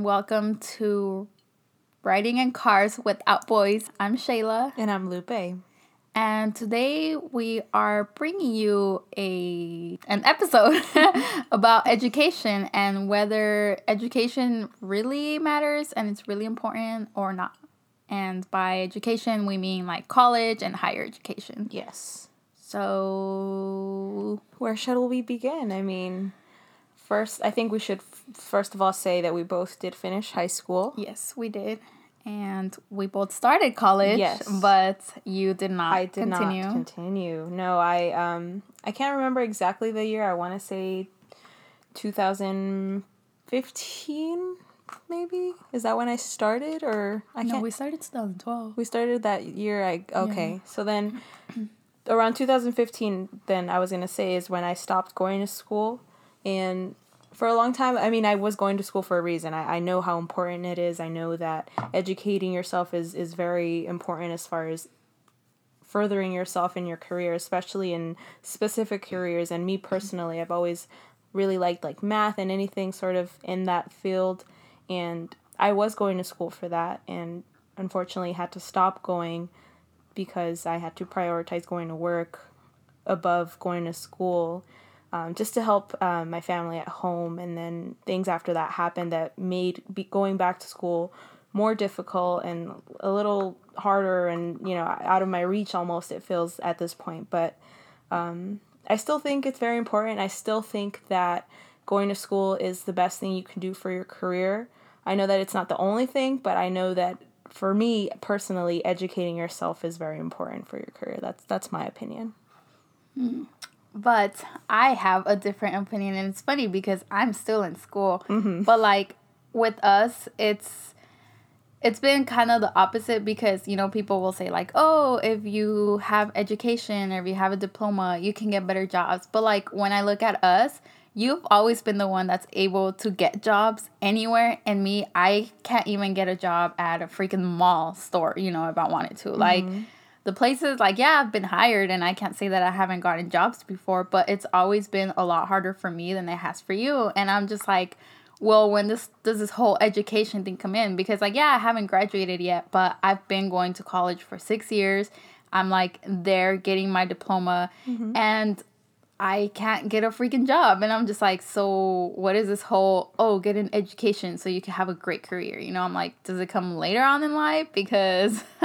Welcome to Riding in Cars Without Boys. I'm Shayla. And I'm Lupe. And today we are bringing you a an episode about education and whether education really matters and it's really important or not. And by education we mean like college and higher education. Yes. So where shall we begin? I mean, first I think we should f- first of all say that we both did finish high school. Yes, we did and we both started college. Yes, but you did not. I did continue. not continue. No, I um I can't remember exactly the year. I want to say 2015 maybe is that when I started or I no, can't. we started 2012. We started that year. I okay. Yeah. So then around 2015, then I was gonna say is when I stopped going to school, and for a long time, I mean, I was going to school for a reason. I, I know how important it is. I know that educating yourself is, is very important as far as furthering yourself in your career, especially in specific careers. And me personally, I've always really liked like math and anything sort of in that field. And I was going to school for that and unfortunately had to stop going because I had to prioritize going to work above going to school um, just to help um, my family at home. And then things after that happened that made going back to school more difficult and a little harder and, you know, out of my reach almost, it feels at this point. But um, I still think it's very important. I still think that going to school is the best thing you can do for your career. I know that it's not the only thing, but I know that for me personally, educating yourself is very important for your career. That's that's my opinion. Mm. But I have a different opinion, and it's funny because I'm still in school. Mm-hmm. But like with us, it's it's been kind of the opposite because you know people will say like oh if you have education or if you have a diploma you can get better jobs but like when i look at us you've always been the one that's able to get jobs anywhere and me i can't even get a job at a freaking mall store you know if i wanted to mm-hmm. like the places like yeah i've been hired and i can't say that i haven't gotten jobs before but it's always been a lot harder for me than it has for you and i'm just like well when this does this whole education thing come in because like yeah i haven't graduated yet but i've been going to college for six years i'm like there getting my diploma mm-hmm. and I can't get a freaking job. And I'm just like, so what is this whole, oh, get an education so you can have a great career? You know, I'm like, does it come later on in life? Because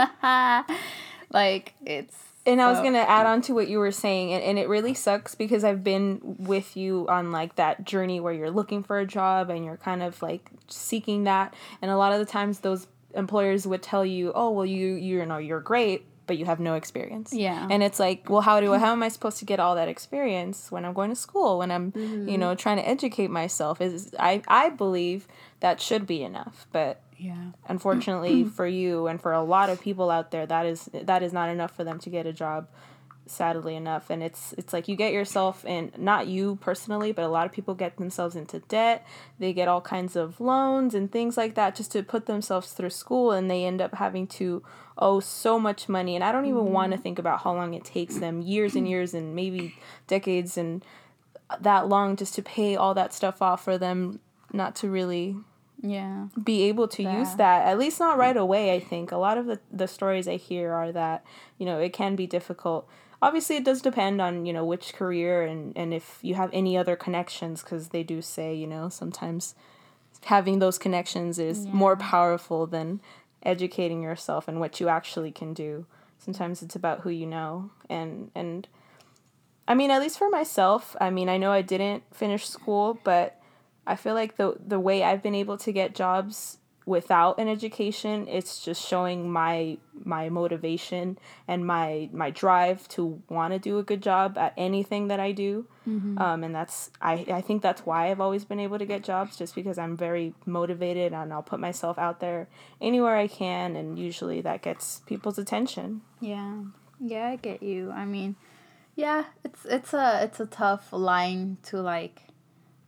Like it's and I was gonna add on to what you were saying, and, and it really sucks because I've been with you on like that journey where you're looking for a job and you're kind of like seeking that, and a lot of the times those employers would tell you, oh well, you you know you're great, but you have no experience. Yeah. And it's like, well, how do I, how am I supposed to get all that experience when I'm going to school, when I'm, mm-hmm. you know, trying to educate myself? Is I I believe that should be enough, but yeah. Unfortunately for you and for a lot of people out there, that is that is not enough for them to get a job. Sadly enough, and it's it's like you get yourself in not you personally, but a lot of people get themselves into debt. They get all kinds of loans and things like that just to put themselves through school, and they end up having to owe so much money. And I don't even mm-hmm. want to think about how long it takes them years and years and maybe decades and that long just to pay all that stuff off for them not to really yeah. be able to use that at least not right away i think. A lot of the, the stories i hear are that you know it can be difficult. Obviously it does depend on you know which career and and if you have any other connections because they do say you know sometimes having those connections is yeah. more powerful than educating yourself and what you actually can do. Sometimes it's about who you know and and i mean at least for myself i mean i know i didn't finish school but I feel like the the way I've been able to get jobs without an education, it's just showing my my motivation and my my drive to want to do a good job at anything that I do. Mm-hmm. Um, and that's I, I think that's why I've always been able to get jobs just because I'm very motivated and I'll put myself out there anywhere I can and usually that gets people's attention. Yeah. Yeah, I get you. I mean, yeah, it's it's a it's a tough line to like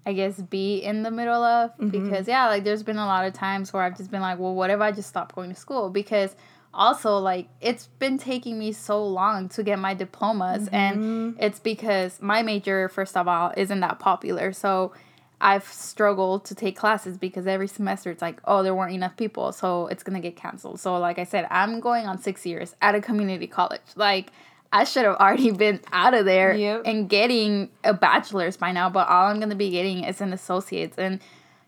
I guess be in the middle of mm-hmm. because yeah, like there's been a lot of times where I've just been like, well, what if I just stop going to school? Because also like it's been taking me so long to get my diplomas mm-hmm. and it's because my major first of all isn't that popular. So I've struggled to take classes because every semester it's like, oh, there weren't enough people, so it's gonna get canceled. So, like I said, I'm going on six years at a community college. Like, I should have already been out of there Yep. and getting a bachelor's by now, but all I'm gonna be getting is an associate's. And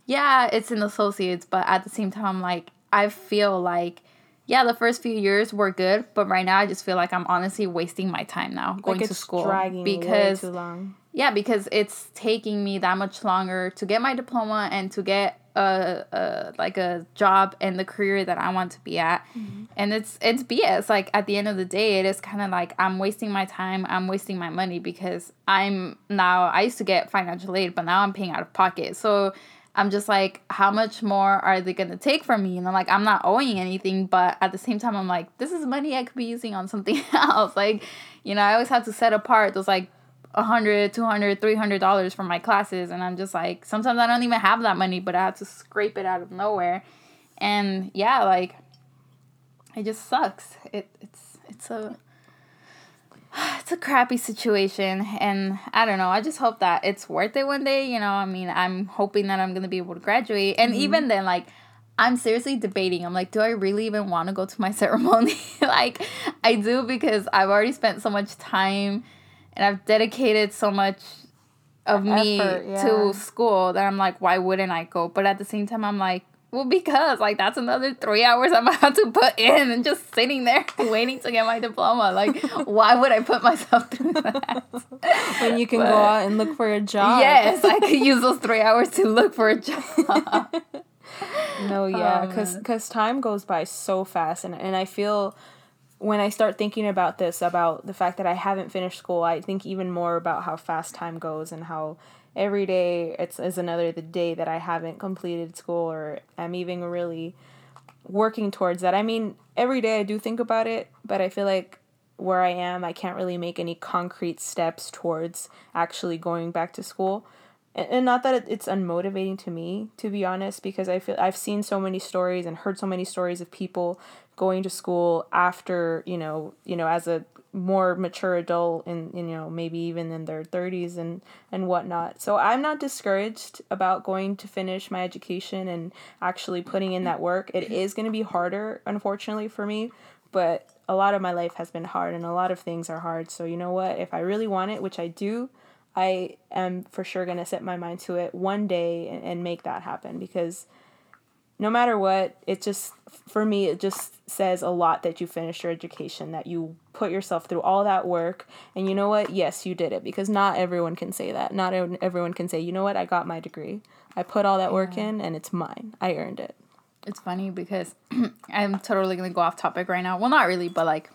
yeah, it's an associate's, but at the same time, like, I feel like, yeah, the first few years were good, but right now I just feel like I'm honestly wasting my time now going like to it's school dragging because way too long. yeah, because it's taking me that much longer to get my diploma and to get a, a like a job and the career that I want to be at. Mm-hmm. And it's it's BS. Like at the end of the day, it is kind of like I'm wasting my time, I'm wasting my money because I'm now I used to get financial aid, but now I'm paying out of pocket. So I'm just like, how much more are they gonna take from me? And I'm like, I'm not owing anything, but at the same time, I'm like, this is money I could be using on something else. Like, you know, I always have to set apart those like a hundred, two hundred, three hundred dollars for my classes, and I'm just like, sometimes I don't even have that money, but I have to scrape it out of nowhere, and yeah, like, it just sucks. It it's it's a it's a crappy situation and i don't know i just hope that it's worth it one day you know i mean i'm hoping that i'm gonna be able to graduate. And mm-hmm. even then like i'm seriously debating. I'm like do i really even want to go to my ceremony? Like i do because i've already spent so much time and i've dedicated so much of me Effort, yeah. to school that i'm like why wouldn't i go but at the same time i'm like well, because like that's another three hours I'm about to put in and just sitting there waiting to get my diploma. Like, why would I put myself through that? When you can But- go out and look for a job. yes, I could use those three hours to look for a job. No, yeah, Oh, because time goes by so fast, and and I feel when I start thinking about this, about the fact that I haven't finished school, I think even more about how fast time goes and how every day it's is another the day that I haven't completed school or I'm even really working towards that. I mean, every day I do think about it, but I feel like where I am, I can't really make any concrete steps towards actually going back to school. And, not that it's unmotivating to me, to be honest, because I feel I've seen so many stories and heard so many stories of people going to school after, you know, you know, as a more mature adult and you know maybe even in their 30s and and whatnot. So i'm not discouraged about going to finish my education and actually putting in that work. It is going to be harder unfortunately for me but a lot of my life has been hard and a lot of things are hard. So you know what? If i really want it which i do i am for sure going to set my mind to it one day and, and make that happen because no matter what, it just for me it just says a lot that you finished your education, that you put yourself through all that work, and you know what? Yes, you did it because not everyone can say that. Not everyone can say, you know what? I got my degree. I put all that work in, and it's mine. I earned it. it's funny because I'm totally gonna go off topic right now. Well, not really, but like,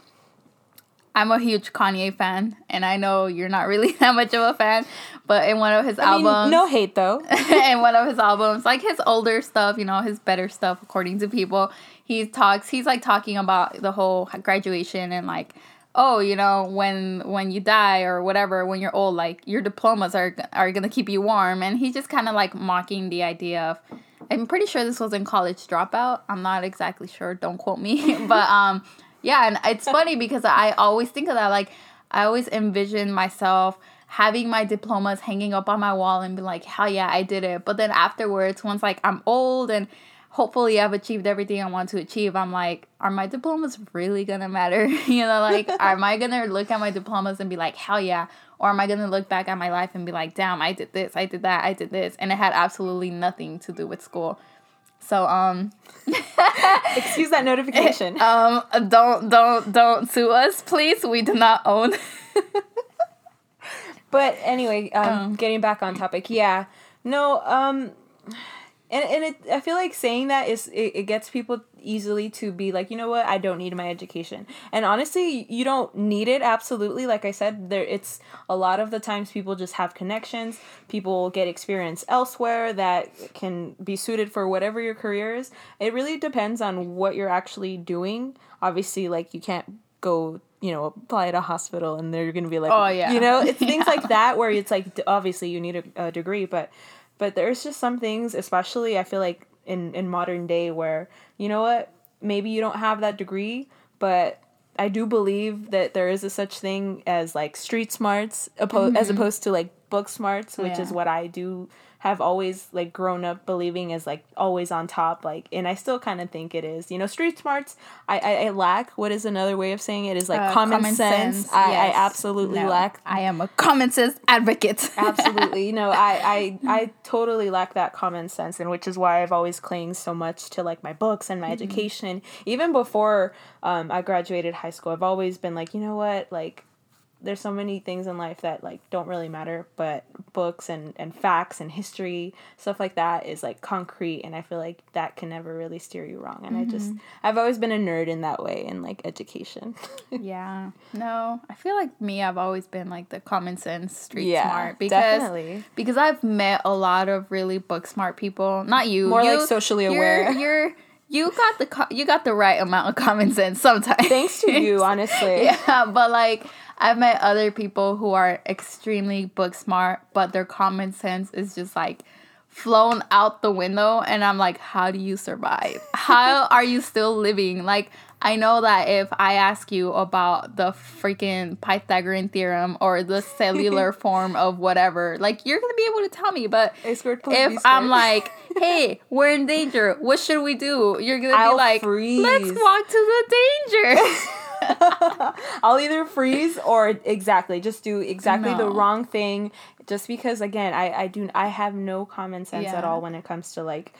I'm a huge Kanye fan, and I know you're not really that much of a fan. But in one of his I mean, albums, no hate though. in one of his albums, like his older stuff, you know, his better stuff, according to people, he talks. He's like talking about the whole graduation and like, oh, you know, when when you die or whatever, when you're old, like your diplomas are are gonna keep you warm, and he's just kind of like mocking the idea of. I'm pretty sure this was in College Dropout. I'm not exactly sure. Don't quote me, but um, yeah, and it's funny because I always think of that. Like, I always envision myself having my diplomas hanging up on my wall and be like, hell yeah, I did it. But then afterwards, once like I'm old and hopefully I've achieved everything I want to achieve, I'm like, are my diplomas really gonna matter? you know, like, am I gonna look at my diplomas and be like, hell yeah? Or am I gonna look back at my life and be like, damn, I did this, I did that, I did this, and it had absolutely nothing to do with school. So um Excuse that notification. um don't don't don't sue us, please. We do not own But anyway, um, Um. getting back on topic, yeah, no, um, and and it, I feel like saying that is it, it gets people easily to be like, you know what, I don't need my education, and honestly, you don't need it. Absolutely, like I said, there it's a lot of the times people just have connections, people get experience elsewhere that can be suited for whatever your career is. It really depends on what you're actually doing. Obviously, like you can't go you know apply at a hospital and they're gonna be like Oh, yeah. you know it's things Yeah. like that where it's like obviously you need a, a degree but but there's just some things especially i feel like in in modern day where you know what maybe you don't have that degree but i do believe that there is a such thing as like street smarts oppo- as mm-hmm. opposed to like book smarts, oh, which yeah. is what I do have always like grown up believing is like always on top like and i still kind of think it is you know street smarts I, I, I lack what is another way of saying it is like uh, common, common, sense, sense. I, yes. I absolutely no, lack i am a common sense advocate absolutely you know I, I i totally lack that common sense and which is why i've always clinged so much to like my books and my mm-hmm. education even before um, i graduated high school i've always been like you know what like there's so many things in life that like don't really matter but books and and facts and history stuff like that is like concrete and i feel like that can never really steer you wrong and mm-hmm. i just mm-hmm. i've always been a nerd in that way in like education yeah no i feel like me i've always been like the common sense street yeah, smart because definitely. because i've met a lot of really book smart people not you more you, like socially aware you're, you're you got the co- you got the right amount of common sense sometimes. Thanks to you, honestly. yeah, but like I've met other people who are extremely book smart, but their common sense is just like flown out the window and I'm like, how do you survive? How are you still living? Like I know that if I ask you about the freaking Pythagorean theorem or the cellular form of whatever, like you're gonna be able to tell me. But if I'm like, hey, we're in danger, what should we do? You're gonna I'll be like, freeze. let's walk to the danger. I'll either freeze or exactly just do exactly no. the wrong thing just because again I I do I have no common sense yeah. at all when it comes to like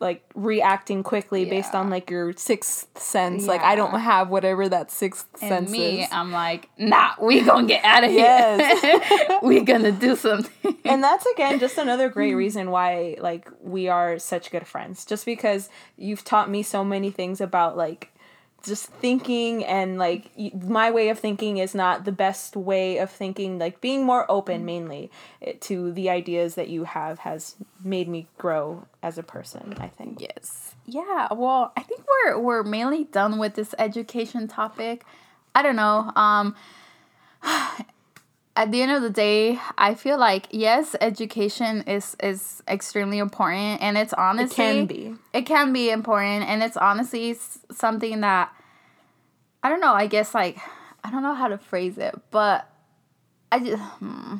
like reacting quickly yeah. based on like your sixth sense. Yeah. Like I don't have whatever that sixth and sense me, is. I'm like, nah, we gonna get out of yes. here. we gonna do something. and that's again just another great reason why like we are such good friends. Just because you've taught me so many things about like just thinking and like my way of thinking is not the best way of thinking like being more open mm-hmm. mainly eh, to the ideas that you have has made me grow as a person i think. Yes. Yeah. Well i think we're we're mainly done with this education topic. I don't know um at the end of the day, I feel like yes, education is is extremely important, and it's honestly it can be it can be important, and it's honestly something that I don't know. I guess like I don't know how to phrase it, but I just hmm,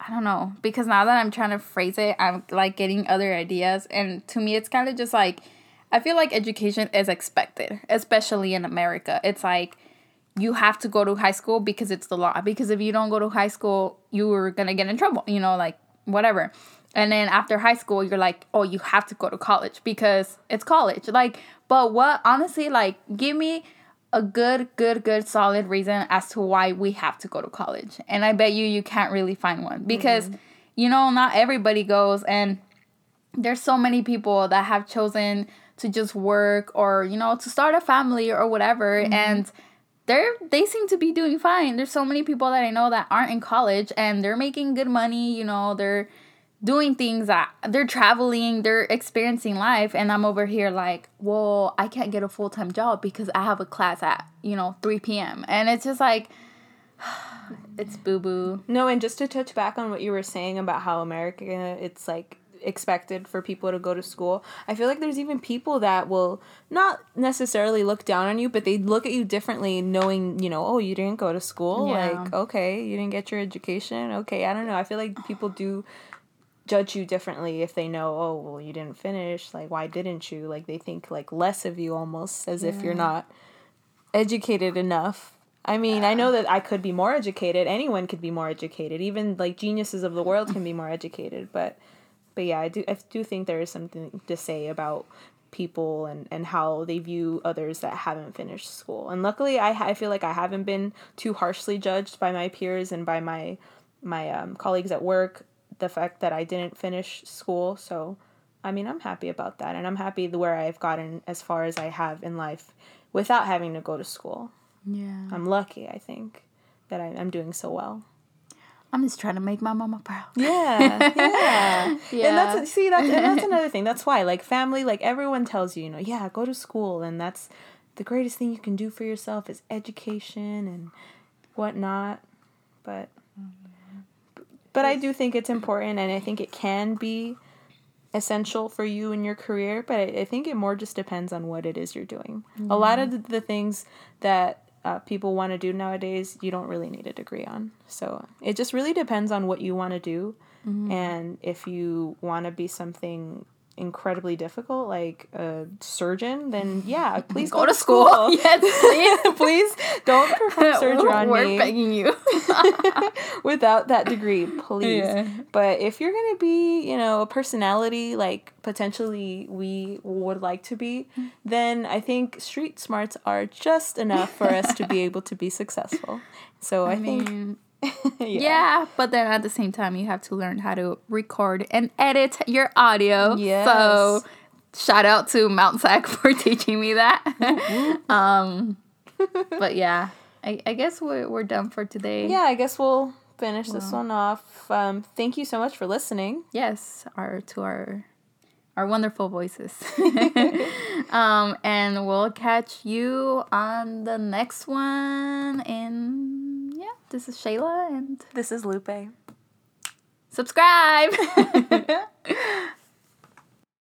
I don't know because now that I'm trying to phrase it, I'm like getting other ideas, and to me, it's kind of just like I feel like education is expected, especially in America. It's like you have to go to high school because it's the law. Because if you don't go to high school, you're gonna get in trouble, you know, like whatever. And then after high school, you're like, oh, you have to go to college because it's college. Like, but what, honestly, like, give me a good, good, good, solid reason as to why we have to go to college. And I bet you, you can't really find one because, mm-hmm. you know, not everybody goes. And there's so many people that have chosen to just work or, you know, to start a family or whatever. Mm-hmm. And, they're they seem to be doing fine. There's so many people that I know that aren't in college and they're making good money, you know, they're doing things that they're traveling, they're experiencing life and I'm over here like, "Well, I can't get a full-time job because I have a class at, you know, 3 p.m." And it's just like it's boo-boo. No, and just to touch back on what you were saying about how America it's like expected for people to go to school. I feel like there's even people that will not necessarily look down on you, but they look at you differently knowing, you know, oh, you didn't go to school. Yeah. Like, okay, you didn't get your education. Okay, I don't know. I feel like people do judge you differently if they know, oh, well, you didn't finish. Like, why didn't you? Like, they think like less of you almost as yeah. if you're not educated enough I mean, I know that I could be more educated. Anyone could be more educated. Even like geniuses of the world can be more educated. But but yeah, I do I do think there is something to say about people and, and how they view others that haven't finished school. And luckily, I, I feel like I haven't been too harshly judged by my peers and by my my um, colleagues at work. The fact that I didn't finish school, so I mean, I'm happy about that, and I'm happy where I've gotten as far as I have in life without having to go to school. Yeah, I'm lucky. I think that I, I'm doing so well. I'm just trying to make my mama proud. Yeah, yeah, yeah. And that's see that's and that's another thing. That's why like family, like everyone tells you, you know, yeah, go to school, and that's the greatest thing you can do for yourself is education and whatnot. But but I do think it's important, and I think it can be essential for you in your career. But I, I think it more just depends on what it is you're doing. A lot of mm-hmm. the, the things that uh, people want to do nowadays, you don't really need a degree on. So it just really depends on what you want to do. Mm-hmm. And if you want to be something incredibly difficult, like a surgeon, then yeah, please go, go to school. school. Yes, please. please don't perform surgery on We're me. We're begging you. without that degree, please. Yeah. But if you're gonna be, you know, a personality like potentially we would like to be, mm. then I think street smarts are just enough for us to be able to be successful. So I, I mean, think yeah. yeah. but then at the same time, you have to learn how to record and edit your audio. Yes. So shout out to Mount Sac for teaching me that. um, but yeah, I, I guess we're, we're done for today. Yeah, I guess we'll finish well. this one off. Um, thank you so much for listening. Yes, our to our our wonderful voices. um, and we'll catch you on the next one in this is Shayla and this is Lupe. Subscribe.